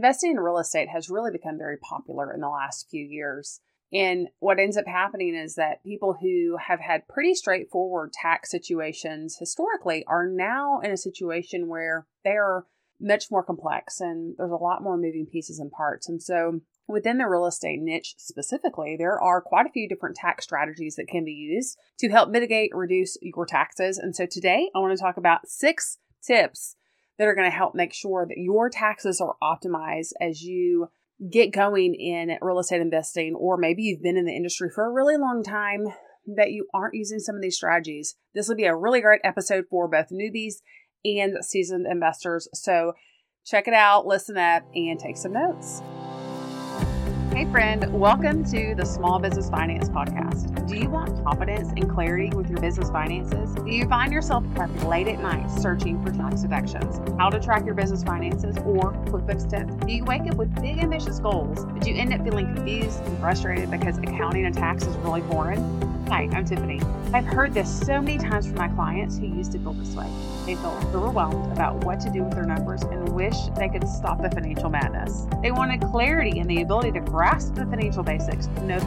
investing in real estate has really become very popular in the last few years. And what ends up happening is that people who have had pretty straightforward tax situations historically are now in a situation where they are much more complex and there's a lot more moving pieces and parts. And so within the real estate niche specifically, there are quite a few different tax strategies that can be used to help mitigate reduce your taxes. And so today I want to talk about six tips that are going to help make sure that your taxes are optimized as you get going in real estate investing, or maybe you've been in the industry for a really long time that you aren't using some of these strategies. This will be a really great episode for both newbies and seasoned investors. So check it out, listen up, and take some notes. Hey, friend, welcome to the Small Business Finance Podcast. Do you want confidence and clarity with your business finances? Do you find yourself up late at night searching for tax deductions, how to track your business finances, or QuickBooks tips? Do you wake up with big, ambitious goals, but you end up feeling confused and frustrated because accounting and tax is really foreign? Hi, I'm Tiffany. I've heard this so many times from my clients who used to feel this way. They feel overwhelmed about what to do with their numbers and wish they could stop the financial madness. They wanted clarity and the ability to grasp the financial basics, to know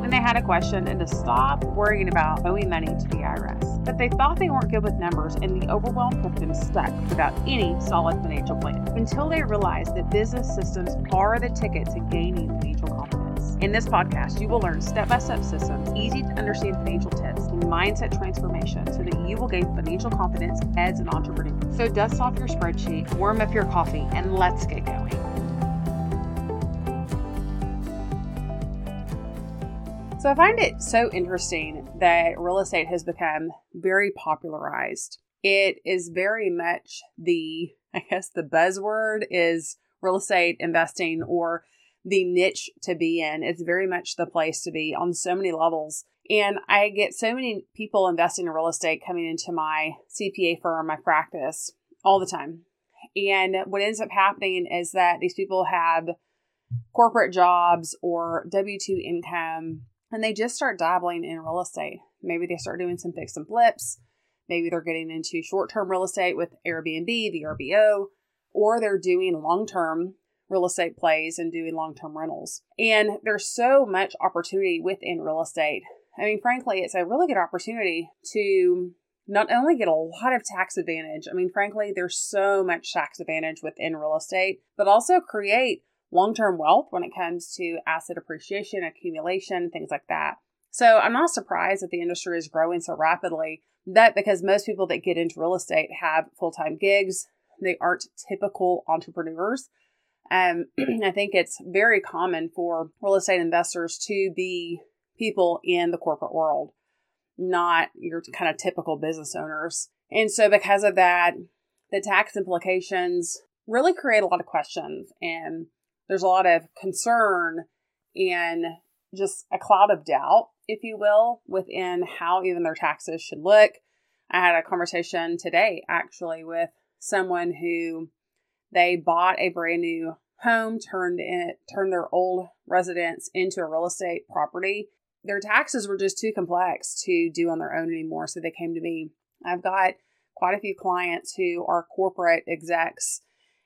when they had a question, and to stop worrying about owing money to the IRS. But they thought they weren't good with numbers, and the overwhelm kept them stuck without any solid financial plan until they realized that business systems are the ticket to gaining financial confidence. In this podcast, you will learn step by step systems, easy to understand financial tips, and mindset transformation so that you will gain financial confidence as an entrepreneur. So, dust off your spreadsheet, warm up your coffee, and let's get going. So, I find it so interesting that real estate has become very popularized. It is very much the, I guess, the buzzword is real estate investing or the niche to be in. It's very much the place to be on so many levels. And I get so many people investing in real estate coming into my CPA firm, my practice, all the time. And what ends up happening is that these people have corporate jobs or W 2 income and they just start dabbling in real estate. Maybe they start doing some fix and flips. Maybe they're getting into short term real estate with Airbnb, VRBO, or they're doing long term real estate plays and doing long term rentals. And there's so much opportunity within real estate. I mean, frankly, it's a really good opportunity to not only get a lot of tax advantage, I mean, frankly, there's so much tax advantage within real estate, but also create long term wealth when it comes to asset appreciation, accumulation, things like that. So I'm not surprised that the industry is growing so rapidly. That because most people that get into real estate have full time gigs, they aren't typical entrepreneurs. Um, I think it's very common for real estate investors to be people in the corporate world, not your kind of typical business owners. And so, because of that, the tax implications really create a lot of questions, and there's a lot of concern and just a cloud of doubt, if you will, within how even their taxes should look. I had a conversation today actually with someone who they bought a brand new home, turned it turned their old residence into a real estate property. Their taxes were just too complex to do on their own anymore, so they came to me. I've got quite a few clients who are corporate execs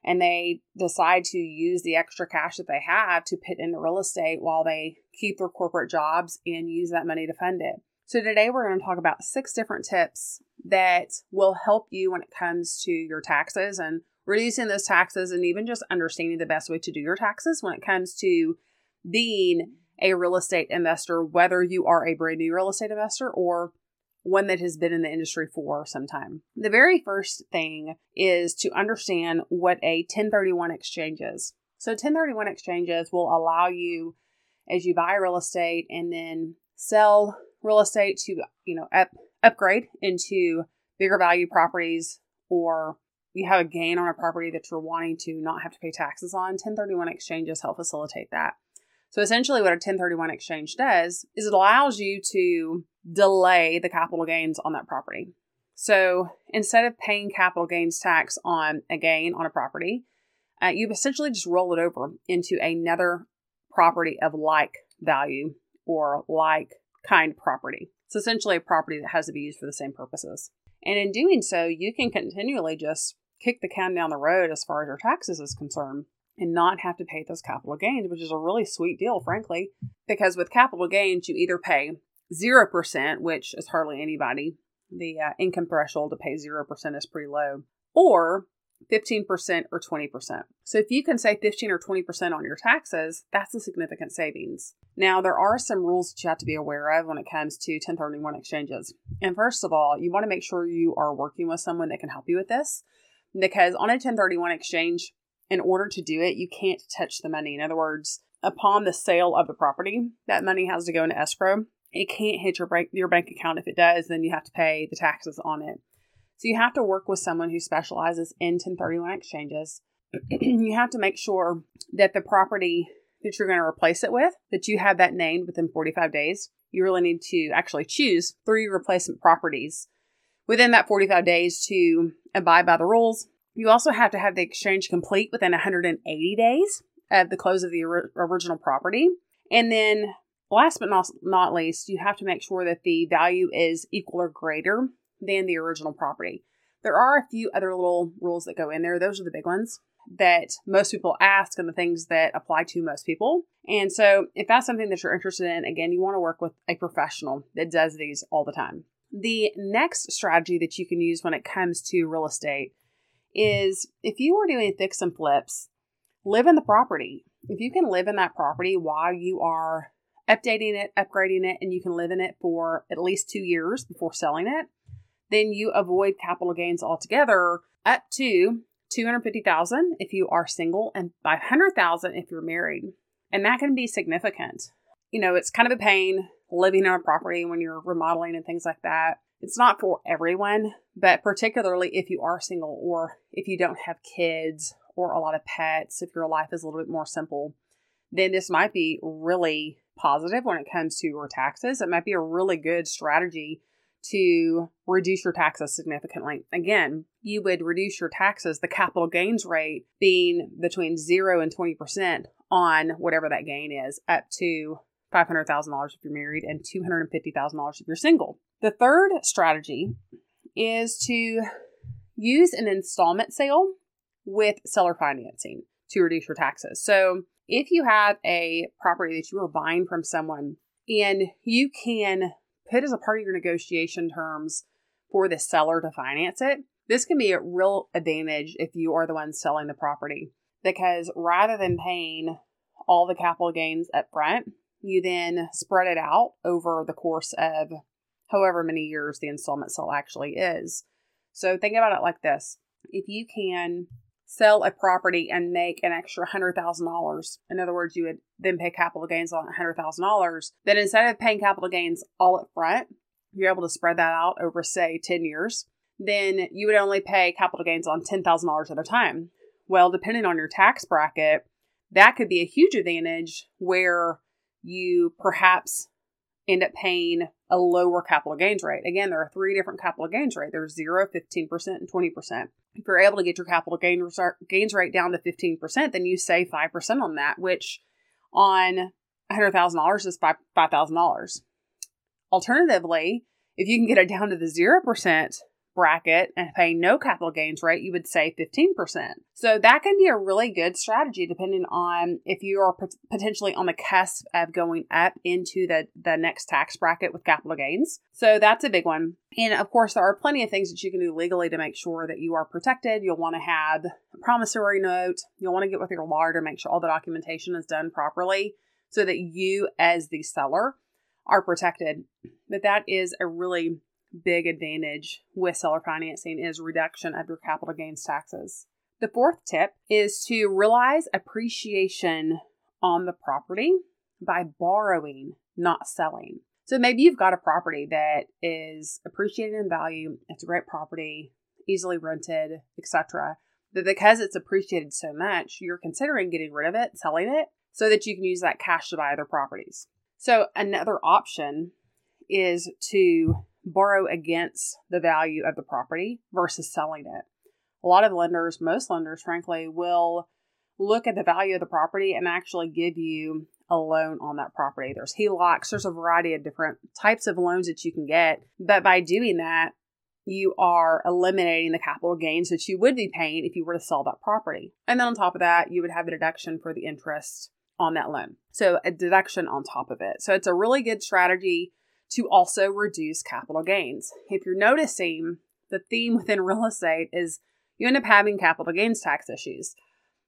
and they decide to use the extra cash that they have to put into real estate while they keep their corporate jobs and use that money to fund it. So, today we're going to talk about six different tips that will help you when it comes to your taxes and reducing those taxes and even just understanding the best way to do your taxes when it comes to being a real estate investor, whether you are a brand new real estate investor or one that has been in the industry for some time. The very first thing is to understand what a 1031 exchange is. So 1031 exchanges will allow you as you buy real estate and then sell real estate to, you know, up, upgrade into bigger value properties or you have a gain on a property that you're wanting to not have to pay taxes on, 1031 exchanges help facilitate that. So essentially, what a 1031 exchange does is it allows you to delay the capital gains on that property. So instead of paying capital gains tax on a gain on a property, uh, you essentially just roll it over into another property of like value or like kind property. It's essentially a property that has to be used for the same purposes. And in doing so, you can continually just kick the can down the road as far as your taxes is concerned. and not have to pay those capital gains, which is a really sweet deal, frankly, because with capital gains, you either pay 0%, which is hardly anybody. The uh, income threshold to pay 0% is pretty low, or 15% or 20%. So if you can save 15 or 20% on your taxes, that's a significant savings. Now, there are some rules that you have to be aware of when it comes to 1031 exchanges. And first of all, you want to make sure you are working with someone that can help you with this because on a 1031 exchange, in order to do it, you can't touch the money. In other words, upon the sale of the property, that money has to go into escrow. It can't hit your bank, your bank account. If it does, then you have to pay the taxes on it. So you have to work with someone who specializes in 1031 exchanges. you have to make sure that the property that you're going to replace it with, that you have that named within 45 days. You really need to actually choose three replacement properties within that 45 days to abide by the rules. You also have to have the exchange complete within 180 days of the close of the original property. And then, last but not, not least, you have to make sure that the value is equal or greater than the original property. There are a few other little rules that go in there. Those are the big ones that most people ask and the things that apply to most people. And so, if that's something that you're interested in, again, you want to work with a professional that does these all the time. The next strategy that you can use when it comes to real estate is if you are doing fix and flips, live in the property. If you can live in that property while you are updating it, upgrading it, and you can live in it for at least two years before selling it, then you avoid capital gains altogether up to 250,000 if you are single and 500,000 if you're married. And that can be significant. You know, it's kind of a pain living on a property when you're remodeling and things like that. It's not for everyone, but particularly if you are single or if you don't have kids or a lot of pets, if your life is a little bit more simple, then this might be really positive when it comes to your taxes. It might be a really good strategy to reduce your taxes significantly. Again, you would reduce your taxes, the capital gains rate being between 0 and 20% on whatever that gain is, up to $500,000 if you're married and $250,000 if you're single. The third strategy is to use an installment sale with seller financing to reduce your taxes. So, if you have a property that you are buying from someone and you can put as a part of your negotiation terms for the seller to finance it, this can be a real advantage if you are the one selling the property because rather than paying all the capital gains up front, you then spread it out over the course of however many years the installment sale actually is. So think about it like this. If you can sell a property and make an extra $100,000, in other words, you would then pay capital gains on $100,000, then instead of paying capital gains all up front, you're able to spread that out over, say, 10 years, then you would only pay capital gains on $10,000 at a time. Well, depending on your tax bracket, that could be a huge advantage where you perhaps end up paying a lower capital gains rate. Again, there are three different capital gains rate. There's 0, 15%, and 20%. If you're able to get your capital gain gains rate down to 15%, then you save 5% on that, which on $100,000 is $5,000. Alternatively, if you can get it down to the 0% bracket and pay no capital gains rate, you would save 15%. So that can be a really good strategy depending on if you are potentially on the cusp of going up into the, the next tax bracket with capital gains. So that's a big one. And of course, there are plenty of things that you can do legally to make sure that you are protected. You'll want to have a promissory note. You'll want to get with your lawyer to make sure all the documentation is done properly so that you, as the seller, are protected. But that is a really big advantage with seller financing is reduction of your capital gains taxes. The fourth tip is to realize appreciation on the property by borrowing, not selling. So maybe you've got a property that is appreciated in value, it's a great property, easily rented, etc. But because it's appreciated so much, you're considering getting rid of it, selling it, so that you can use that cash to buy other properties. So another option is to borrow against the value of the property versus selling it. A lot of lenders, most lenders, frankly, will look at the value of the property and actually give you a loan on that property. There's HELOCs, there's a variety of different types of loans that you can get. But by doing that, you are eliminating the capital gains that you would be paying if you were to sell that property. And then on top of that, you would have a deduction for the interest on that loan. So a deduction on top of it. So it's a really good strategy to also reduce capital gains. If you're noticing, the theme within real estate is you end up having capital gains tax issues.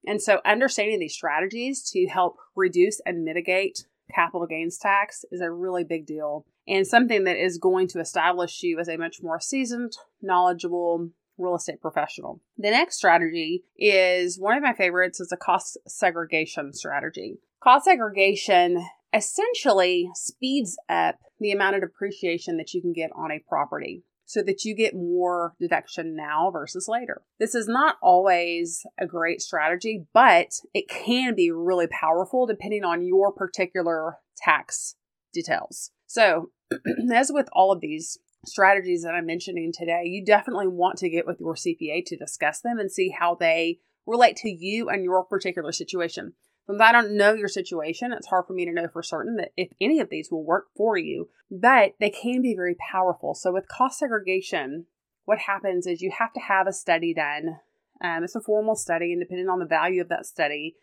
And so understanding these strategies to help reduce and mitigate capital gains tax is a really big deal and something that is going to establish you as a much more seasoned, knowledgeable real estate professional. The next strategy is one of my favorites is a cost segregation strategy. Cost segregation essentially speeds up the amount of depreciation that you can get on a property so that you get more deduction now versus later. This is not always a great strategy, but it can be really powerful depending on your particular tax details. So, as with all of these strategies that I'm mentioning today, you definitely want to get with your CPA to discuss them and see how they relate to you and your particular situation. Since I don't know your situation, it's hard for me to know for certain that if any of these will work for you, but they can be very powerful. So, with cost segregation, what happens is you have to have a study done. Um, it's a formal study, and depending on the value of that study,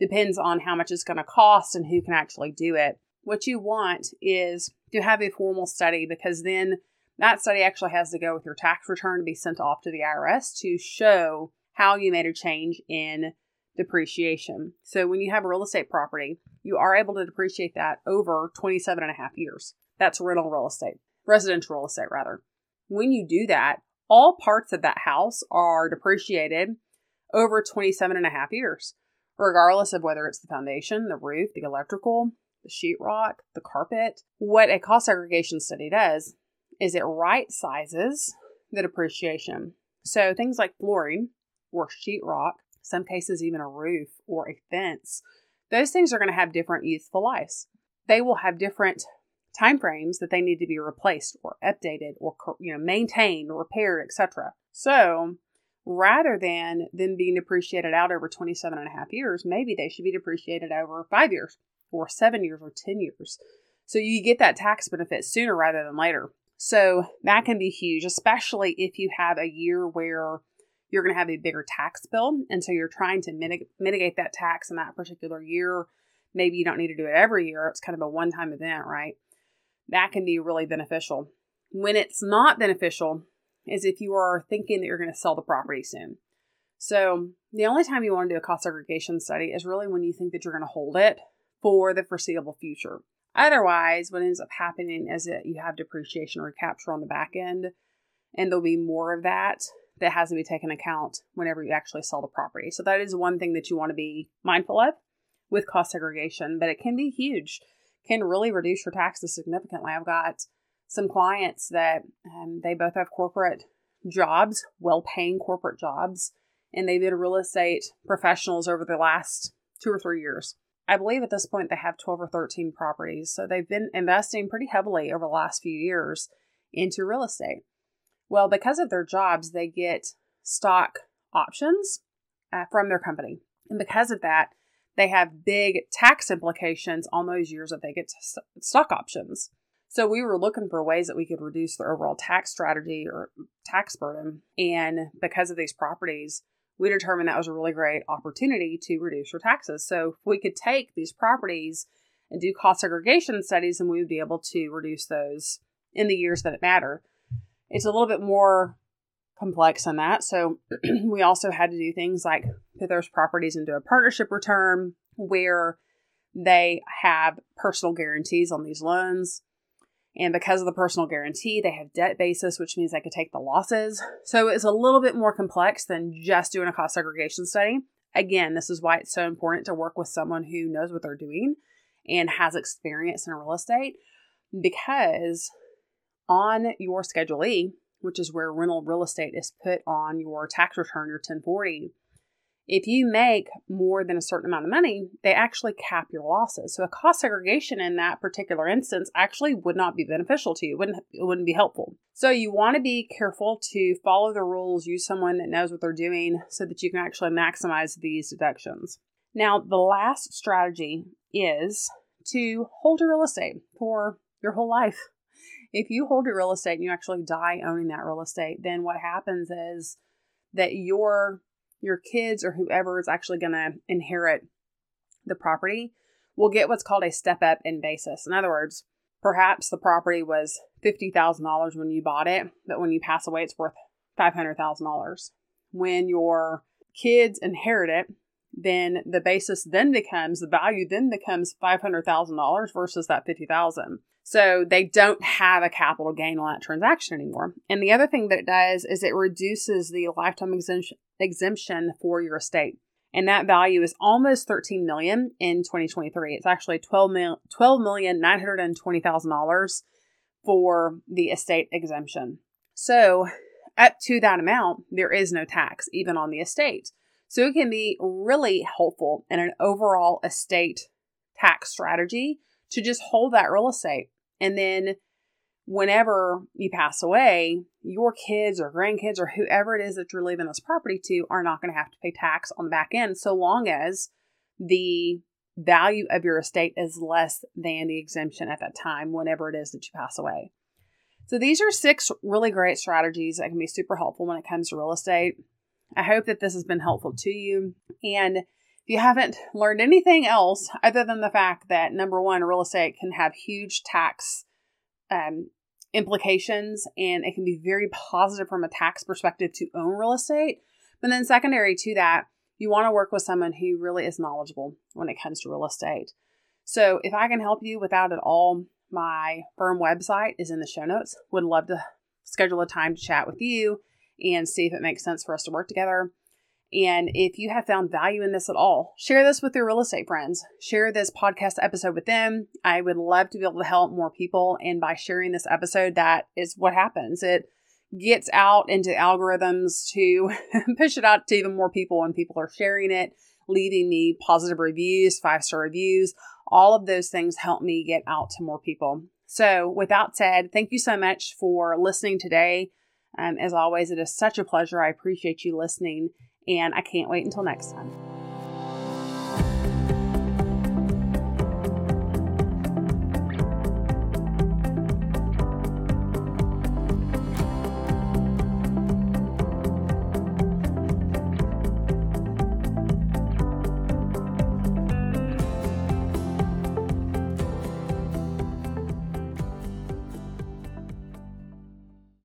depends on how much it's going to cost and who can actually do it. What you want is to have a formal study because then that study actually has to go with your tax return to be sent off to the IRS to show how you made a change in depreciation. So when you have a real estate property, you are able to depreciate that over 27 and a half years. That's rental real estate, residential real estate rather. When you do that, all parts of that house are depreciated over 27 and a half years, regardless of whether it's the foundation, the roof, the electrical, the sheetrock, the carpet. What a cost segregation study does is it right sizes the depreciation. So things like flooring or sheetrock some cases, even a roof or a fence. Those things are going to have different useful lives. They will have different time frames that they need to be replaced or updated or you know maintained or repaired, etc. So rather than them being depreciated out over 27 and a half years, maybe they should be depreciated over five years or seven years or 10 years. So you get that tax benefit sooner rather than later. So that can be huge, especially if you have a year where you're going to have a bigger tax bill. And so you're trying to mitig- mitigate that tax in that particular year. Maybe you don't need to do it every year. It's kind of a one time event, right? That can be really beneficial. When it's not beneficial is if you are thinking that you're going to sell the property soon. So the only time you want to do a cost segregation study is really when you think that you're going to hold it for the foreseeable future. Otherwise, what ends up happening is that you have depreciation recapture on the back end, and there'll be more of that that has to be taken account whenever you actually sell the property. So that is one thing that you want to be mindful of with cost segregation, but it can be huge, can really reduce your taxes significantly. I've got some clients that um, they both have corporate jobs, well paying corporate jobs, and they've been real estate professionals over the last two or three years. I believe at this point they have 12 or 13 properties. So they've been investing pretty heavily over the last few years into real estate. Well, because of their jobs, they get stock options uh, from their company. And because of that, they have big tax implications on those years that they get st- stock options. So we were looking for ways that we could reduce their overall tax strategy or tax burden. And because of these properties, we determined that was a really great opportunity to reduce your taxes. So we could take these properties and do cost segregation studies, and we would be able to reduce those in the years that it matter. It's a little bit more complex than that. So we also had to do things like put those properties into a partnership return where they have personal guarantees on these loans. And because of the personal guarantee, they have debt basis, which means they could take the losses. So it's a little bit more complex than just doing a cost segregation study. Again, this is why it's so important to work with someone who knows what they're doing and has experience in real estate because on your Schedule E, which is where rental real estate is put on your tax return, your 1040, if you make more than a certain amount of money, they actually cap your losses. So a cost segregation in that particular instance actually would not be beneficial to you. It wouldn't, it wouldn't be helpful. So you want to be careful to follow the rules, use someone that knows what they're doing so that you can actually maximize these deductions. Now, the last strategy is to hold your real estate for your whole life. If you hold your real estate and you actually die owning that real estate, then what happens is that your your kids or whoever is actually going to inherit the property will get what's called a step up in basis. In other words, perhaps the property was $50,000 when you bought it, but when you pass away, it's worth $500,000. When your kids inherit it, then the basis then becomes the value then becomes $500,000 versus that 50,000. So they don't have a capital gain on that transaction anymore. And the other thing that it does is it reduces the lifetime exemption for your estate. And that value is almost 13 million in 2023. It's actually 12 million, 12 million $920,000 for the estate exemption. So up to that amount, there is no tax even on the estate. So it can be really helpful in an overall estate tax strategy to just hold that real estate. And then whenever you pass away, your kids or grandkids or whoever it is that you're leaving this property to are not going to have to pay tax on the back end so long as the value of your estate is less than the exemption at that time, whenever it is that you pass away. So, these are six really great strategies that can be super helpful when it comes to real estate. I hope that this has been helpful to you. And if you haven't learned anything else other than the fact that number one, real estate can have huge tax um, implications and it can be very positive from a tax perspective to own real estate. But then, secondary to that, you want to work with someone who really is knowledgeable when it comes to real estate. So, if I can help you without at all, my firm website is in the show notes. Would love to schedule a time to chat with you and see if it makes sense for us to work together. And if you have found value in this at all, share this with your real estate friends. Share this podcast episode with them. I would love to be able to help more people. And by sharing this episode, that is what happens. It gets out into algorithms to push it out to even more people, and people are sharing it, leaving me positive reviews, five star reviews. All of those things help me get out to more people. So, with that said, thank you so much for listening today. Um, as always, it is such a pleasure. I appreciate you listening, and I can't wait until next time.